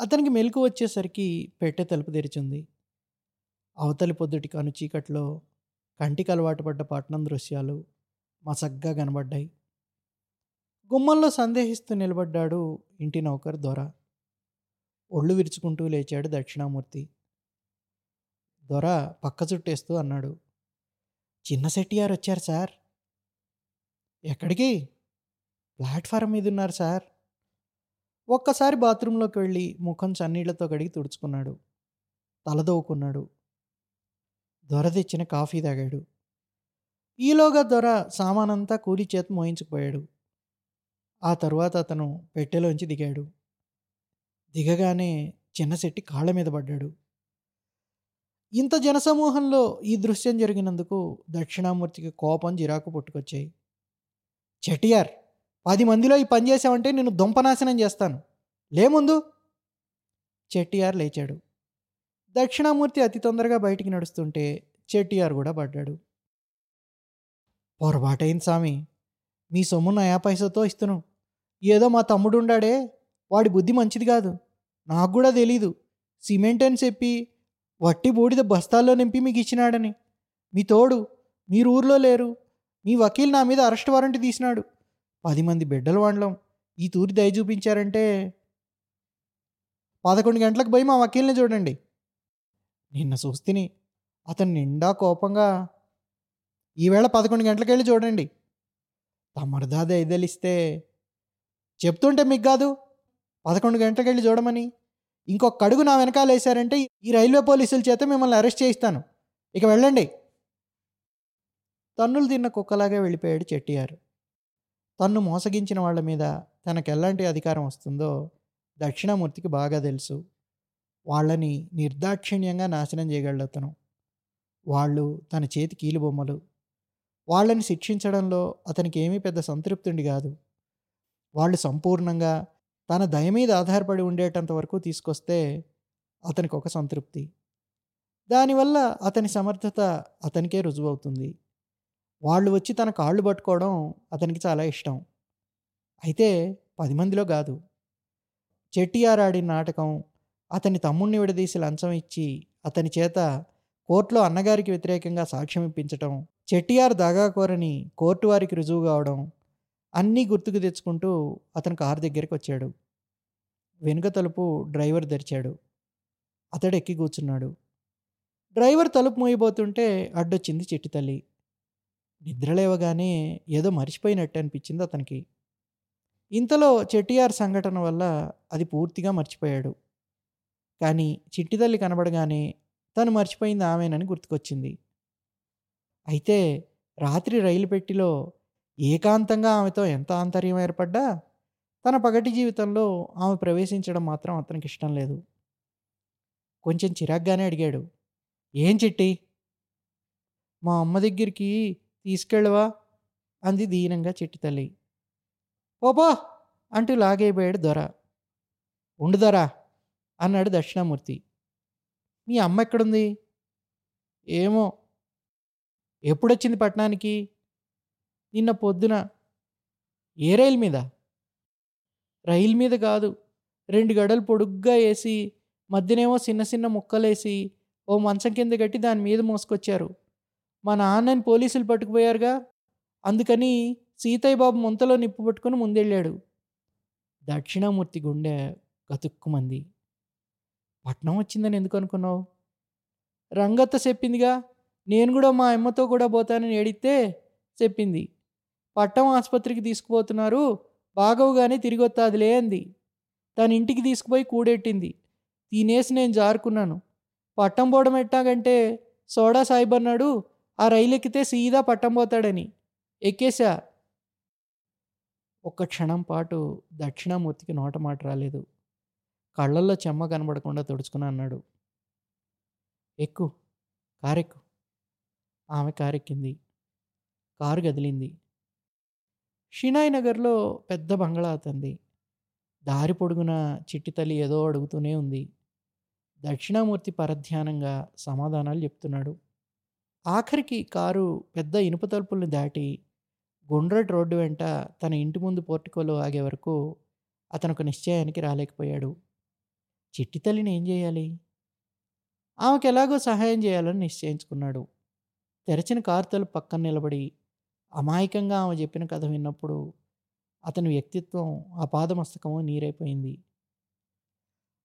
అతనికి మెలకు వచ్చేసరికి పెట్టె తలుపు తెరిచింది. అవతలి పొద్దుటి కను చీకట్లో కంటికి అలవాటు పడ్డ పట్టణం దృశ్యాలు మసగ్గా కనబడ్డాయి. గుమ్మంలో సందేహిస్తూ నిలబడ్డాడు ఇంటి నౌకర్ దొర. ఒళ్ళు విరుచుకుంటూ లేచాడు దక్షిణామూర్తి. దొర పక్క చుట్టేస్తూ అన్నాడు చిన్న సెట్టియార్ వచ్చారు సార్. ఎక్కడికి? ప్లాట్ఫారం మీద ఉన్నారు సార్. ఒక్కసారి బాత్రూంలోకి వెళ్ళి ముఖం చన్నీళ్ళతో కడిగి తుడుచుకున్నాడు. తలదోవుకున్నాడు దొర తెచ్చిన కాఫీ తాగాడు. ఈలోగా దొర సామానంతా కూలి చేత మోయించుకుపోయాడు. ఆ తరువాత అతను పెట్టెలోంచి దిగాడు. దిగగానే చిన్న శెట్టి కాళ్ళ మీద పడ్డాడు. ఇంత జనసమూహంలో ఈ దృశ్యం జరిగినందుకు దక్షిణామూర్తికి కోపం జిరాకు పుట్టుకొచ్చాయి. చెటియార్ పది మందిలో ఈ పని చేసావంటే నేను దుంపనాశనం చేస్తాను. లే ముందు. చెట్టియార్ లేచాడు. దక్షిణామూర్తి అతి తొందరగా బయటికి నడుస్తుంటే చెట్టియార్ కూడా పడ్డాడు. పొరపాటైంది స్వామి మీ సొమ్ము నయా పైసతో ఇస్తును. ఏదో మా తమ్ముడు ఉండాడే. వాడి బుద్ధి మంచిది కాదు. నాకు కూడా తెలీదు. సిమెంట్ అని చెప్పి వట్టి బూడిద బస్తాల్లో నింపి మీకు ఇచ్చినాడని. మీ తోడు. మీరు ఊర్లో లేరు. మీ వకీల్ నా మీద అరెస్ట్ వారెంట్ తీసినాడు. పది మంది బిడ్డలు వండలం. ఈ తూరి దయ చూపించారంటే పదకొండు గంటలకు పోయి మా వకీల్ని చూడండి. నిన్న చూస్తిని అతను నిండా కోపంగా ఈవేళ పదకొండు గంటలకు వెళ్ళి చూడండి తమరిదా దయదలిస్తే చెప్తుంటే మీకు కాదు పదకొండు గంటలకు వెళ్ళి చూడమని. ఇంకొక అడుగు నా వెనకాల వేశారంటే ఈ రైల్వే పోలీసుల చేత మిమ్మల్ని అరెస్ట్ చేయిస్తాను. ఇక వెళ్ళండి. తన్నులు తిన్న కుక్కలాగా వెళ్ళిపోయాడు చెట్టియారు. తన్ను మోసగించిన వాళ్ళ మీద తనకు ఎలాంటి అధికారం వస్తుందో దక్షిణామూర్తికి బాగా తెలుసు. వాళ్ళని నిర్దాక్షిణ్యంగా నాశనం చేయగలడు వాళ్ళు తన చేతి కీలుబొమ్మలు. వాళ్ళని శిక్షించడంలో అతనికి ఏమీ పెద్ద సంతృప్తిండి కాదు. వాళ్ళు సంపూర్ణంగా తన దయ మీద ఆధారపడి ఉండేటంత వరకు తీసుకొస్తే అతనికి ఒక సంతృప్తి. దానివల్ల అతని సమర్థత అతనికే రుజువవుతుంది. వాళ్ళు వచ్చి తన కాళ్ళు పట్టుకోవడం అతనికి చాలా ఇష్టం. అయితే పది మందిలో కాదు. చెట్టియార్ ఆడిన నాటకం అతని తమ్ముణ్ణి విడదీసి లంచం ఇచ్చి అతని చేత కోర్టులో అన్నగారికి వ్యతిరేకంగా సాక్ష్యం ఇప్పించటం చెట్టియార్ దాగాకోరని కోర్టు వారికి రుజువు కావడం అన్నీ గుర్తుకు తెచ్చుకుంటూ అతను కారు దగ్గరికి వచ్చాడు. వెనుక తలుపు డ్రైవర్ తెరిచాడు. అతడు ఎక్కి కూర్చున్నాడు. డ్రైవర్ తలుపు మోయబోతుంటే అడ్డొచ్చింది చెట్టి తల్లి. నిద్రలేవగానే ఏదో మర్చిపోయినట్టు అనిపించింది అతనికి. ఇంతలో చెట్టియార్ సంఘటన వల్ల అది పూర్తిగా మర్చిపోయాడు. కానీ చిట్టి తల్లి కనబడగానే తను మర్చిపోయింది ఆమెనని గుర్తుకొచ్చింది. అయితే రాత్రి రైలు పెట్టిలో ఏకాంతంగా ఆమెతో ఎంత ఆంతర్యం ఏర్పడ్డా తన పగటి జీవితంలో ఆమె ప్రవేశించడం మాత్రం అతనికి ఇష్టం లేదు. కొంచెం చిరాగ్గానే అడిగాడు ఏం చిట్టి? మా అమ్మ దగ్గరికి తీసుకెళ్ళవా? అంది దీనంగా చిట్టి తల్లి. ఓపో అంటూ లాగైపోయాడు దొర. ఉండు దొర! అన్నాడు దక్షిణామూర్తి. మీ అమ్మ ఎక్కడుంది? ఏమో! ఎప్పుడొచ్చింది పట్టణానికి నిన్న పొద్దున. ఏ రైలు మీద? రైలు మీద కాదు. రెండు గడలు పొడుగ్గా వేసి మధ్యనేమో చిన్న చిన్న ముక్కలేసి ఓ మంచం కింద కట్టి దాని మీద మోసుకొచ్చారు. మా నాన్నని పోలీసులు పట్టుకుపోయారుగా. అందుకని సీతయ్య బాబు ముంతలో నిప్పు పట్టుకుని ముందెళ్ళాడు. దక్షిణామూర్తి గుండె గతుక్కుమంది. పట్నం వచ్చిందని ఎందుకు అనుకున్నావు? రంగత్త చెప్పిందిగా నేను కూడా మా అమ్మతో కూడా పోతానని ఏడిస్తే చెప్పింది. పట్టం ఆసుపత్రికి తీసుకుపోతున్నారు బాగవుగానే తిరిగి వస్తాదిలే అంది. తన ఇంటికి తీసుకుపోయి కూడెట్టింది. తినేసి నేను జారుకున్నాను. పట్టం పోవడం ఎట్టాగంటే సోడా సాయిబ్ అన్నాడు ఆ రైలు ఎక్కితే సీదా పట్టం పోతాడని. ఎక్కేశా? ఒక్క క్షణం పాటు దక్షిణామూర్తికి నోట మాట రాలేదు. కళ్ళల్లో చెమ్మ కనబడకుండా తుడుచుకుని అన్నాడు. ఎక్కు కారెక్కు. ఆమె కారెక్కింది. కారు కదిలింది షినాయ్ నగర్లో పెద్ద బంగళా అతంది దారి పొడుగున చిట్టి తల్లి ఏదో అడుగుతూనే ఉంది. దక్షిణామూర్తి పరధ్యానంగా సమాధానాలు చెప్తున్నాడు. ఆఖరికి కారు పెద్ద ఇనుప తలుపుల్ని దాటి గుండ్రటి రోడ్డు వెంట తన ఇంటి ముందు పోర్టికోలో ఆగే వరకు అతను ఒక నిశ్చయానికి రాలేకపోయాడు. చిట్టి తల్లిని ఏం చేయాలి? ఆమెకు ఎలాగో సహాయం చేయాలని నిశ్చయించుకున్నాడు. తెరచిన కారు తలుపు పక్కన నిలబడి అమాయకంగా ఆమె చెప్పిన కథ విన్నప్పుడు అతని వ్యక్తిత్వం అపాదమస్తకము నీరైపోయింది.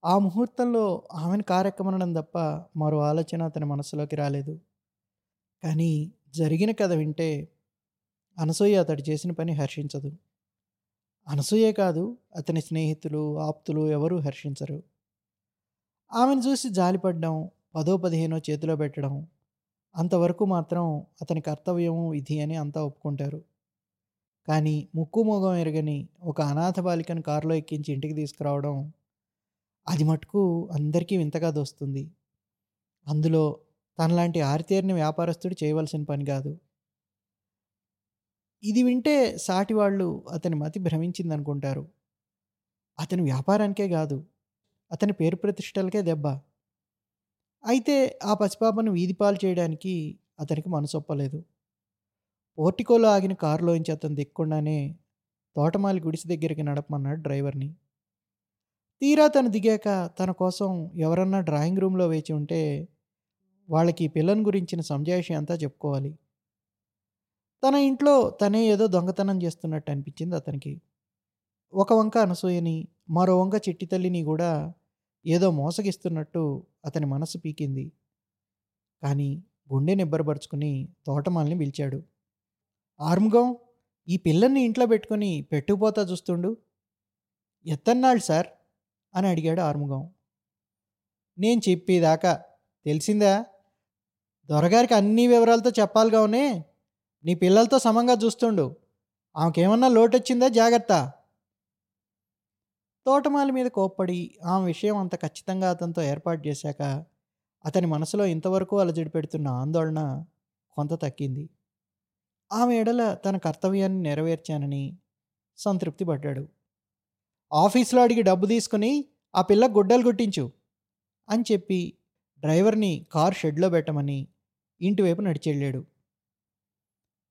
ఆ ముహూర్తంలో ఆమెను కారెక్కమనడం తప్ప మరో ఆలోచన అతని మనసులోకి రాలేదు. కానీ జరిగిన కథ వింటే అనసూయ అతడు చేసిన పని హర్షించదు. అనసూయే కాదు అతని స్నేహితులు ఆప్తులు ఎవరూ హర్షించరు. ఆమెను చూసి జాలిపడడం పదో పదిహేనో చేతిలో పెట్టడం అంతవరకు మాత్రం అతని కర్తవ్యం ఇది అని అంతా ఒప్పుకుంటారు. కానీ ముక్కు మోగం ఎరగని ఒక అనాథ బాలికను కారులో ఎక్కించి ఇంటికి తీసుకురావడం అది మటుకు అందరికీ వింతగా దోస్తుంది. అందులో తనలాంటి ఆరితేరిన వ్యాపారస్తుడు చేయవలసిన పని కాదు. ఇది వింటే సాటి వాళ్ళు అతని మతి భ్రమించిందనుకుంటారు. అతని వ్యాపారానికే కాదు అతని పేరు ప్రతిష్టలకే దెబ్బ. అయితే ఆ పసిపాపను వీధిపాలు చేయడానికి అతనికి మనసొప్పలేదు. పోర్టికోలో ఆగిన కారులోంచి అతను దిక్కుండానే తోటమాలి గుడిసి దగ్గరికి నడపమన్నాడు డ్రైవర్ని. తీరా తను దిగాక తన కోసం ఎవరన్నా డ్రాయింగ్ రూమ్లో వేచి ఉంటే వాళ్ళకి పిల్లని గురించిన సంజాయిషి అంతా చెప్పుకోవాలి. తన ఇంట్లో తనే ఏదో దొంగతనం చేస్తున్నట్టు అనిపించింది అతనికి. ఒక వంక అనసూయని మరో వంక చిట్టి తల్లిని కూడా ఏదో మోసగిస్తున్నట్టు అతని మనసు పీకింది. కానీ గుండె నిబ్బరపరుచుకుని తోటమాలని పిలిచాడు. ఆర్ముగం ఈ పిల్లల్ని ఇంట్లో పెట్టుకొని పెట్టుకుపోతా చూస్తుండు? ఎత్తన్నాళ్ళు సార్? అని అడిగాడు ఆర్ముగం. నేను చెప్పేదాకా. తెలిసిందా? దొరగారికి అన్ని వివరాలతో చెప్పాలి నీ పిల్లలతో సమంగా చూస్తుండు. ఆమెకేమన్నా లోటొచ్చిందా? జాగ్రత్త. తోటమాలి మీద కోప్పడి ఆమె విషయం అంత ఖచ్చితంగా అతనితో ఏర్పాటు చేశాక అతని మనసులో ఇంతవరకు అలజడి పెడుతున్న ఆందోళన కొంత తగ్గింది. ఆమె ఎడల తన కర్తవ్యాన్ని నెరవేర్చానని సంతృప్తి పడ్డాడు. ఆఫీస్లో అడిగి డబ్బు తీసుకుని ఆ పిల్ల గుడ్డలు గుట్టించు అని చెప్పి డ్రైవర్ని కార్ షెడ్లో పెట్టమని ఇంటివైపు నడిచెళ్ళాడు.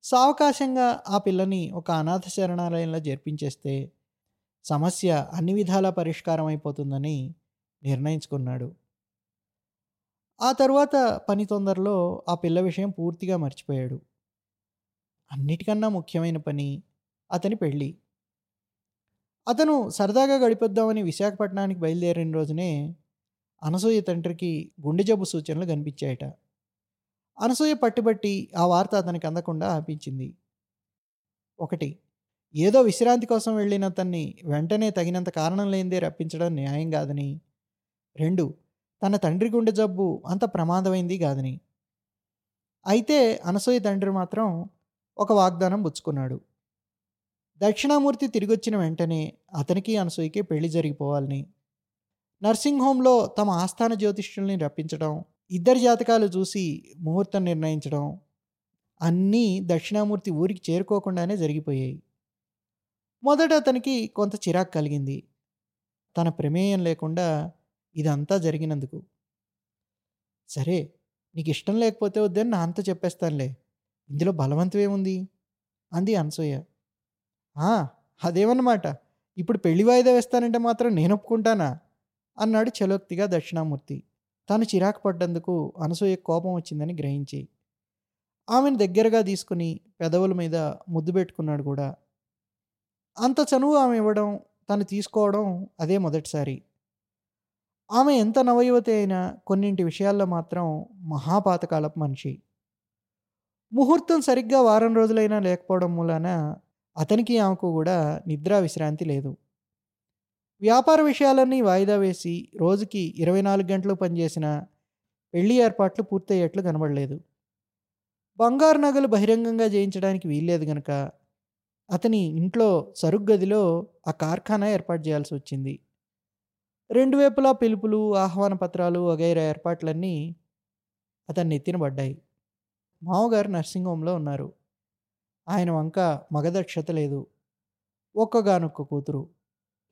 సావకాశంగా ఆ పిల్లని ఒక అనాథ శరణాలయంలో జరిపించేస్తే సమస్య అన్ని విధాలా పరిష్కారం అయిపోతుందని నిర్ణయించుకున్నాడు. ఆ తరువాత పని తొందరలో ఆ పిల్ల విషయం పూర్తిగా మర్చిపోయాడు. అన్నిటికన్నా ముఖ్యమైన పని అతని పెళ్ళి. అతను సరదాగా గడిపొద్దామని విశాఖపట్నానికి బయలుదేరిన రోజునే అనసూయ తండ్రికి గుండె జబ్బు సూచనలు కనిపించాయట. అనసూయ పట్టుబట్టి ఆ వార్త అతనికి అందకుండా ఆపించింది ఒకటి ఏదో విశ్రాంతి కోసం వెళ్ళిన అతన్ని వెంటనే తగినంత కారణం లేనిదే రప్పించడం న్యాయం కాదని. రెండు తన తండ్రి గుండె జబ్బు అంత ప్రమాదమైంది కాదని. అయితే అనసూయ తండ్రి మాత్రం ఒక వాగ్దానం పుచ్చుకున్నాడు. దక్షిణామూర్తి తిరిగొచ్చిన వెంటనే అతనికి అనసూయకి పెళ్ళి జరిగిపోవాలని. నర్సింగ్ హోంలో తమ ఆస్థాన జ్యోతిష్యుల్ని రప్పించడం ఇద్దరి జాతకాలు చూసి ముహూర్తం నిర్ణయించడం అన్నీ దక్షిణామూర్తి ఊరికి చేరుకోకుండానే జరిగిపోయాయి. మొదట అతనికి కొంత చిరాకు కలిగింది. తన ప్రమేయం లేకుండా ఇదంతా జరిగినందుకు. సరే నీకు ఇష్టం లేకపోతే వద్దని నా అంత చెప్పేస్తానులే. ఇందులో బలవంతమేముంది? అంది అనసూయ. అదేమన్నమాట. ఇప్పుడు పెళ్ళి వాయిదా వేస్తానంటే మాత్రం నేను ఒప్పుకుంటానా అన్నాడు చలోక్తిగా దక్షిణామూర్తి. తాను చిరాకు పడ్డందుకు అనసూయ కోపం వచ్చిందని గ్రహించి ఆమెను దగ్గరగా తీసుకుని పెదవుల మీద ముద్దు పెట్టుకున్నాడు కూడా. అంత చనువు ఆమె ఇవ్వడం తను తీసుకోవడం అదే మొదటిసారి. ఆమె ఎంత నవయువతి అయినా కొన్నింటి విషయాల్లో మాత్రం మహాపాతకాలపు మనిషి. ముహూర్తం సరిగ్గా వారం రోజులైనా లేకపోవడం మూలాన అతనికి ఆమెకు కూడా నిద్రా విశ్రాంతి లేదు. వ్యాపార విషయాలన్నీ వాయిదా వేసి రోజుకి ఇరవై నాలుగు గంటలు పనిచేసిన పెళ్ళి ఏర్పాట్లు పూర్తయ్యేట్లు కనబడలేదు. బంగారు నగలు బహిరంగంగా చేయించడానికి వీల్లేదు గనక అతని ఇంట్లో సరుగ్గదిలో ఆ కార్ఖానా ఏర్పాటు చేయాల్సి వచ్చింది. రెండు వైపులా పిలుపులు ఆహ్వాన పత్రాలు వగైరా ఏర్పాట్లన్నీ అతన్ని ఎత్తిన పడ్డాయి. మామగారు నర్సింగ్ హోంలో ఉన్నారు. ఆయన వంక మగదక్షత లేదు. ఒక్కగానొక్క కూతురు.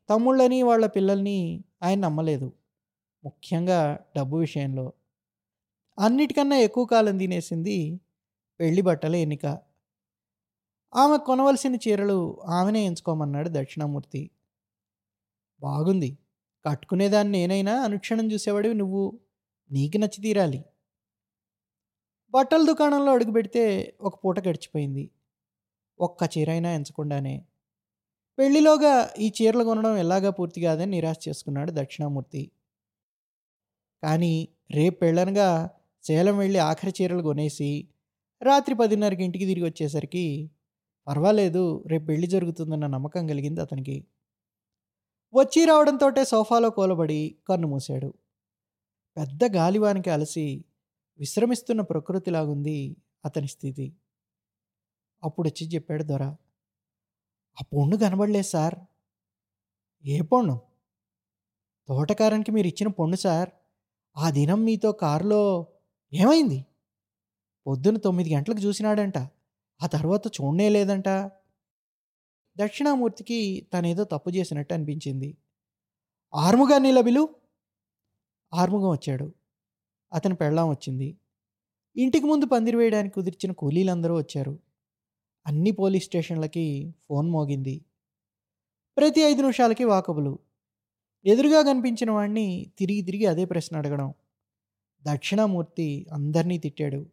తమ్ముళ్ళని వాళ్ళ పిల్లల్ని ఆయన నమ్మలేదు. ముఖ్యంగా డబ్బు విషయంలో. అన్నిటికన్నా ఎక్కువ కాలం తినేసింది పెళ్ళి బట్టల ఎన్నిక. ఆమె కొనవలసిన చీరలు ఆమెనే ఎంచుకోమన్నాడు దక్షిణామూర్తి. బాగుంది. కట్టుకునేదాన్ని నేనైనా అనుక్షణం చూసేవాడివి నువ్వు. నీకు నచ్చి తీరాలి. బట్టల దుకాణంలో అడుగుపెడితే ఒక పూట గడిచిపోయింది. ఒక్క చీరైనా ఎంచకుండానే. పెళ్ళిలోగా ఈ చీరలు కొనడం ఎలాగా పూర్తి కాదని నిరాశ చేసుకున్నాడు దక్షిణామూర్తి. కానీ రేపు పెళ్ళనగా సేలం వెళ్ళి ఆఖరి చీరలు కొనేసి రాత్రి పదిన్నరకి ఇంటికి తిరిగి వచ్చేసరికి పర్వాలేదు రేపు పెళ్ళి జరుగుతుందన్న నమ్మకం కలిగింది అతనికి. వచ్చి రావడంతో సోఫాలో కూలబడి కన్ను మూశాడు. పెద్ద గాలివానికి అలసి విశ్రమిస్తున్న ప్రకృతిలాగుంది అతని స్థితి. అప్పుడు వచ్చి చెప్పాడు దొర ఆ పొండు కనబడలేదు సార్. ఏ పొండు? తోటకారానికి మీరు ఇచ్చిన పొండు సార్. ఆ దినం మీతో కారులో ఏమైంది? పొద్దున తొమ్మిది గంటలకు చూసినాడంట. ఆ తర్వాత చూడనే లేదంట. దక్షిణామూర్తికి తనేదో తప్పు చేసినట్టు అనిపించింది. ఆర్ముగాన్ని లభిలు ఆర్ముగం వచ్చాడు. అతని పెళ్ళాం వచ్చింది. ఇంటికి ముందు పందిరి వేయడానికి కుదిర్చిన కూలీలందరూ వచ్చారు. అన్ని పోలీస్ స్టేషన్లకి ఫోన్ మోగింది. ప్రతి ఐదు నిమిషాలకి వాకబులు. ఎదురుగా కనిపించిన వాడిని తిరిగి తిరిగి అదే ప్రశ్న అడగడం. దక్షిణామూర్తి అందరినీ తిట్టాడు.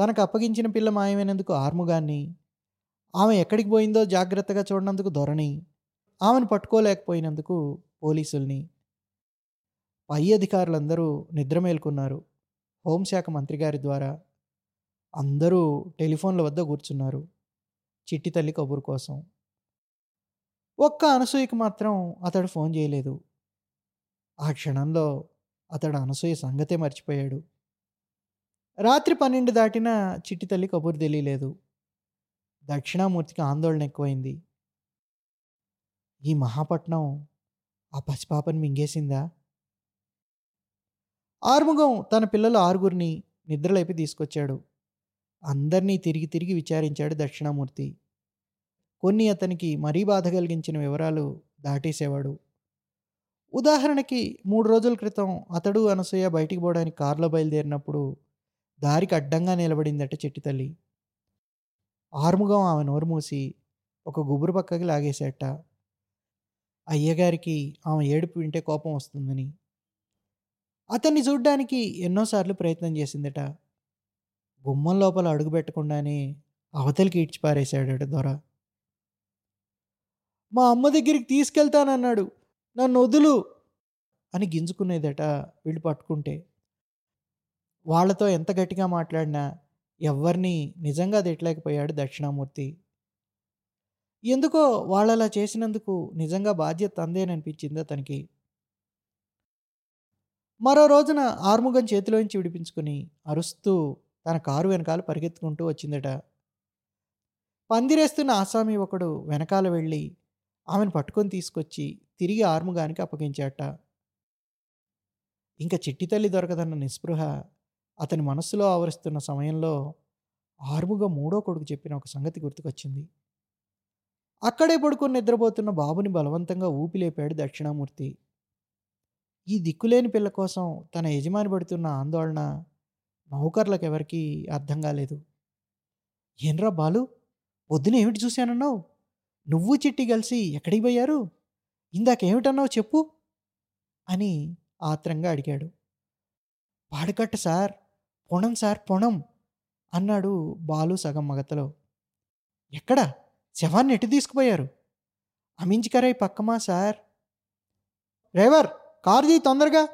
తనకు అప్పగించిన పిల్ల మాయమైనందుకు ఆర్ముగాన్ని ఆమె ఎక్కడికి పోయిందో జాగ్రత్తగా చూడనందుకు ధోరణి ఆమెను పట్టుకోలేకపోయినందుకు పోలీసుల్ని. పై అధికారులందరూ నిద్ర మేల్కొన్నారు. హోంశాఖ మంత్రి గారి ద్వారా అందరూ టెలిఫోన్ల వద్ద కూర్చున్నారు. చిట్టి తల్లి కబురు కోసం. ఒక్క అనసూయకి మాత్రం అతడు ఫోన్ చేయలేదు. ఆ క్షణంలో అతడు అనసూయ సంగతే మర్చిపోయాడు. రాత్రి పన్నెండు దాటినా చిట్టి తల్లి కబురు తెలియలేదు. దక్షిణామూర్తికి ఆందోళన ఎక్కువైంది. ఈ మహాపట్నం ఆ పసిపాపని మింగేసిందా? ఆర్ముగం తన పిల్లలు ఆరుగురిని నిద్రలేపి తీసుకొచ్చాడు. అందరినీ తిరిగి తిరిగి విచారించాడు దక్షిణామూర్తి. కొన్ని అతనికి మరీ బాధ కలిగించిన వివరాలు దాటేసేవాడు. ఉదాహరణకి మూడు రోజుల క్రితం అతడు అనసూయ బయటికి పోవడానికి కారులో బయలుదేరినప్పుడు దారికి అడ్డంగా నిలబడిందట చెట్టి తల్లి. ఆర్ముగం ఆమె నోరు మూసి ఒక గుబురు పక్కకి లాగేసేట. అయ్యగారికి ఆమె ఏడుపు వింటే కోపం వస్తుందని. అతన్ని చూడ్డానికి ఎన్నోసార్లు ప్రయత్నం చేసిందట. గుమ్మం లోపల అడుగు పెట్టకుండానే అవతలికి ఈడ్చిపారేశాడట దొర. మా అమ్మ దగ్గరికి తీసుకెళ్తానన్నాడు. నన్ను వదులు అని గింజుకునేదట వీళ్ళు పట్టుకుంటే. వాళ్ళతో ఎంత గట్టిగా మాట్లాడినా ఎవ్వరిని నిజంగా తిట్టలేకపోయాడు దక్షిణామూర్తి. ఎందుకో వాళ్ళలా చేసినందుకు నిజంగా బాధ్యత అందేననిపించింది అతనికి. మరో రోజున ఆర్ముగం చేతిలోంచి విడిపించుకుని అరుస్తూ తన కారు వెనకాల పరిగెత్తుకుంటూ వచ్చిందట. పందిరేస్తున్న ఆసామి ఒకడు వెనకాల వెళ్ళి ఆమెను పట్టుకొని తీసుకొచ్చి తిరిగి ఆర్ముగానికి అప్పగించాట. ఇంకా చిట్టి తల్లి దొరకదన్న నిస్పృహ అతని మనస్సులో ఆవరిస్తున్న సమయంలో ఆర్ముగా మూడో కొడుకు చెప్పిన ఒక సంగతి గుర్తుకొచ్చింది. అక్కడే పడుకొని నిద్రపోతున్న బాబుని బలవంతంగా ఊపిలేపాడు దక్షిణామూర్తి. ఈ దిక్కులేని పిల్ల కోసం తన యజమాని పడుతున్న ఆందోళన నౌకర్లకు ఎవరికీ అర్థం కాలేదు. ఏంరా బాలు పొద్దున ఏమిటి చూశానన్నావు? నువ్వు చిట్టి కలిసి ఎక్కడికి పోయారు? ఇందాకేమిటన్నావు చెప్పు అని ఆత్రంగా అడిగాడు. పాడుకట్ట సార్ పొణం సార్ పొణం అన్నాడు బాలు సగం మగతలో. ఎక్కడ? శవాన్ని ఎటు తీసుకుపోయారు? అమించికరై పక్కమా సార్? డ్రైవర్ కారు తొందరగా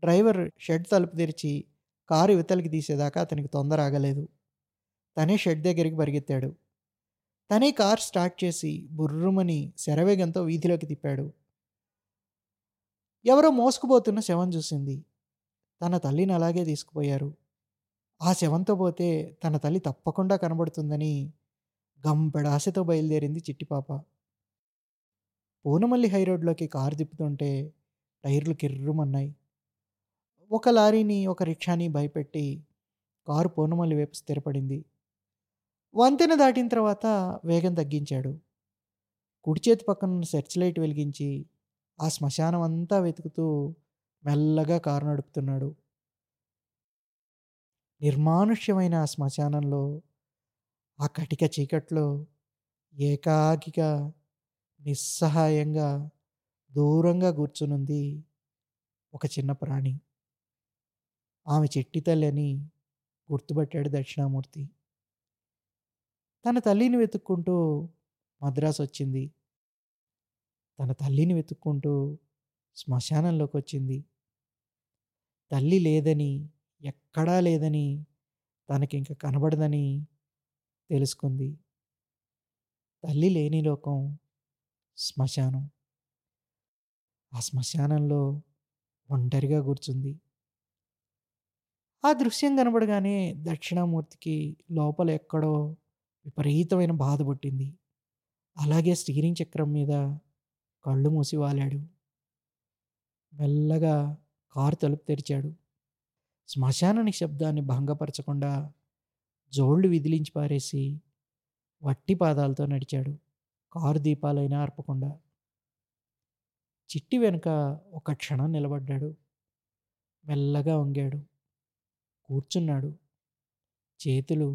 డ్రైవర్ షెడ్ తలుపు తెరిచి కారు ఇవతలికి తీసేదాకా అతనికి తొందర ఆగలేదు. తనే షెడ్ దగ్గరికి పరిగెత్తాడు. తనే కార్ స్టార్ట్ చేసి బుర్రుమని శరవేగంతో వీధిలోకి తిప్పాడు. ఎవరో మోసుకుపోతున్న శవం చూసింది. తన తల్లిని అలాగే తీసుకుపోయారు. ఆ శవంతో పోతే తన తల్లి తప్పకుండా కనబడుతుందని గంపెడాశతో బయలుదేరింది చిట్టిపాప. పూనమల్లి హైరోడ్లోకి కారు తిప్పుతుంటే టైర్లు కిర్రుమన్నాయి. ఒక లారీని ఒక రిక్షాని భయపెట్టి కారు పూర్ణమల్లి వైపు స్థిరపడింది. వంతెన దాటిన తర్వాత వేగం తగ్గించాడు. కుడి చేతి పక్కన సెర్చ్ లైట్ వెలిగించి ఆ శ్మశానం అంతా వెతుకుతూ మెల్లగా కారు నడుపుతున్నాడు. నిర్మానుష్యమైన ఆ శ్మశానంలో ఆ కటిక చీకట్లో ఏకాకిగా నిస్సహాయంగా దూరంగా కూర్చునుంది ఒక చిన్న ప్రాణి. ఆమె చెట్టి తల్లి అని గుర్తుపట్టాడు దక్షిణామూర్తి. తన తల్లిని వెతుక్కుంటూ మద్రాసు వచ్చింది. తన తల్లిని వెతుక్కుంటూ శ్మశానంలోకి వచ్చింది తల్లి లేదని ఎక్కడా లేదని తనకింక కనబడదని తెలుసుకుంది. తల్లి లేని లోకం శ్మశానం. ఆ శ్మశానంలో ఒంటరిగా కూర్చుంది. ఆ దృశ్యం కనబడగానే దక్షిణామూర్తికి లోపల ఎక్కడో విపరీతమైన బాధ పుట్టింది. అలాగే స్టీరింగ్ చక్రం మీద కళ్ళు మూసి వాలాడు. మెల్లగా కారు తలుపు తెరిచాడు. శ్మశాన నిశ్శబ్దాన్ని భంగపరచకుండా జోళ్ళు విదిలించి పారేసి వట్టి పాదాలతో నడిచాడు. కారు దీపాలైనా ఆర్పకుండా. చిట్టి వెనుక ఒక క్షణం నిలబడ్డాడు. మెల్లగా వంగాడు. కూర్చున్నాడు. చేతులు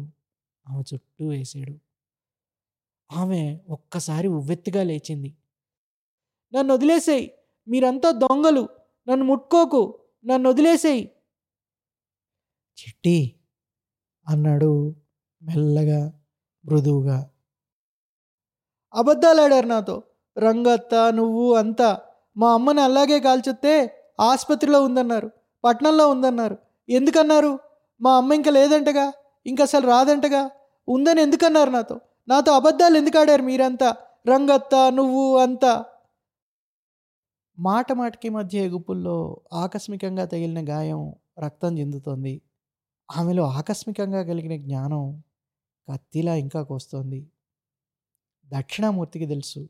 ఆమె చుట్టూ వేసాడు ఆమె ఒక్కసారి ఉవ్వెత్తిగా లేచింది. నన్ను వదిలేసేయి! మీరంతా దొంగలు! నన్ను ముట్టుకోకు! నన్ను వదిలేసేయి! చిట్టి! అన్నాడు మెల్లగా మృదువుగా. అబద్ధాలాడారు నాతో! రంగత్త నువ్వు అంతా! మా అమ్మని అలాగే కాల్చొత్తే ఆసుపత్రిలో ఉందన్నారు పట్నంలో ఉందన్నారు. ఎందుకన్నారు? మా అమ్మ ఇంకా లేదంటగా? ఇంకా అసలు రాదంటగా? ఉందని ఎందుకన్నారు నాతో? నాతో అబద్ధాలు ఎందుకు ఆడారు మీరంతా? రంగత్త నువ్వు అంతా. మాట మాటకి మధ్య ఎగుపుల్లో ఆకస్మికంగా తగిలిన గాయం రక్తం చెందుతోంది. ఆమెలో ఆకస్మికంగా కలిగిన జ్ఞానం కత్తిలా ఇంకా కోస్తోంది. దక్షిణామూర్తికి తెలుసు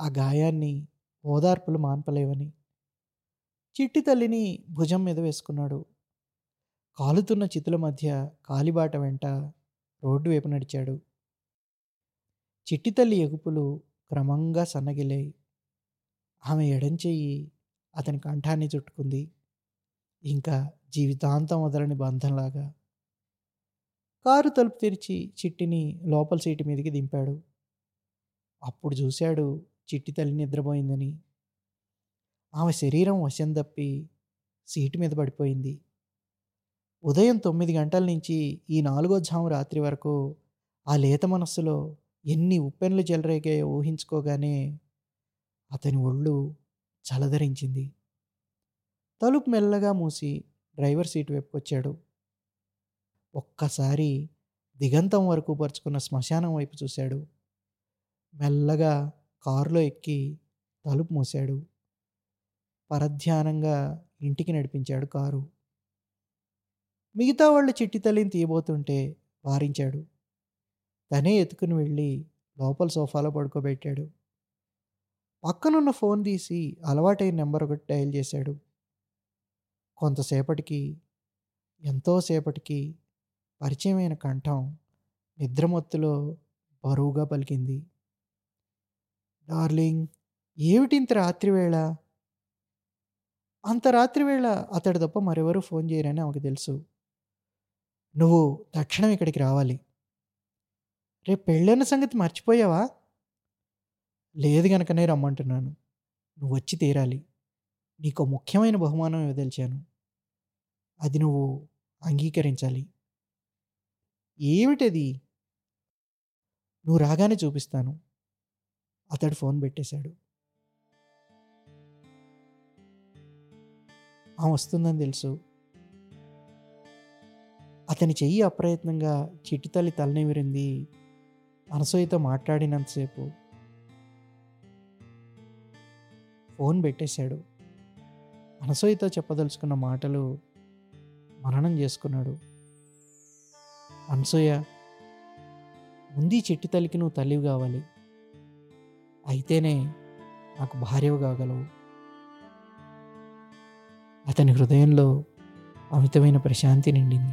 ఆ గాయాన్ని ఓదార్పులు మాన్పలేవని. చిట్టి తల్లిని భుజం మీద వేసుకున్నాడు. కాలుతున్న చితుల మధ్య కాలిబాట వెంట రోడ్డు వైపు నడిచాడు. చిట్టితల్లి ఎగుపులు క్రమంగా సన్నగిలాయి ఆమె ఎడంచెయ్యి అతని కంఠాన్ని చుట్టుకుంది. ఇంకా జీవితాంతం వదలని బంధంలాగా. కారు తలుపు తెరిచి చిట్టిని లోపల సీటు మీదకి దింపాడు. అప్పుడు చూశాడు చిట్టి తల్లి నిద్రపోయిందని. ఆమె శరీరం వశం తప్పి సీటు మీద పడిపోయింది. ఉదయం తొమ్మిది గంటల నుంచి ఈ నాలుగో జాము రాత్రి వరకు ఆ లేత మనస్సులో ఎన్ని ఉప్పెన్లు చెలరేగాయో ఊహించుకోగానే అతని ఒళ్ళు చలధరించింది తలుపు మెల్లగా మూసి డ్రైవర్ సీటు వైపుకొచ్చాడు. ఒక్కసారి దిగంతం వరకు పరుచుకున్న శ్మశానం వైపు చూశాడు. మెల్లగా కారులో ఎక్కి తలుపు మూశాడు. పరధ్యానంగా ఇంటికి నడిపించాడు కారు. మిగతా వాళ్ళు చిట్టి తల్లిని తీయబోతుంటే వారించాడు. తనే ఎత్తుకుని వెళ్ళి లోపల సోఫాలో పడుకోబెట్టాడు. పక్కనున్న ఫోన్ తీసి అలవాటైన నెంబర్ ఒకటి డయల్ చేశాడు. కొంతసేపటికి ఎంతోసేపటికి పరిచయమైన కంఠం నిద్రమత్తులో బరువుగా పలికింది. డార్లింగ్ ఏమిటింత రాత్రివేళ? అంత రాత్రివేళ అతడు తప్ప మరెవరూ ఫోన్ చేయరని ఆమెకు తెలుసు. నువ్వు తక్షణం ఇక్కడికి రావాలి. రేపు పెళ్ళైన సంగతి మర్చిపోయావా? లేదు గనకనే రమ్మంటున్నాను. నువ్వు వచ్చి తీరాలి. నీకు ముఖ్యమైన బహుమానం ఇవ్వదలిచాను అది నువ్వు అంగీకరించాలి. ఏమిటది? నువ్వు రాగానే చూపిస్తాను. అతడు ఫోన్ పెట్టేశాడు. ఆ వస్తుందని తెలుసు. అతని చెయ్యి అప్రయత్నంగా చిట్టి తల్లి తలనివిరింది అనసూయతో మాట్లాడినంతసేపు ఫోన్ పెట్టేశాడు. అనసూయతో చెప్పదలుచుకున్న మాటలు మననం చేసుకున్నాడు. అనసూయ ముందు చెట్టి తల్లికి నువ్వు తల్లివి కావాలి. అయితేనే నాకు భార్యవు కాగలవు. అతని హృదయంలో అమితమైన ప్రశాంతి నిండింది.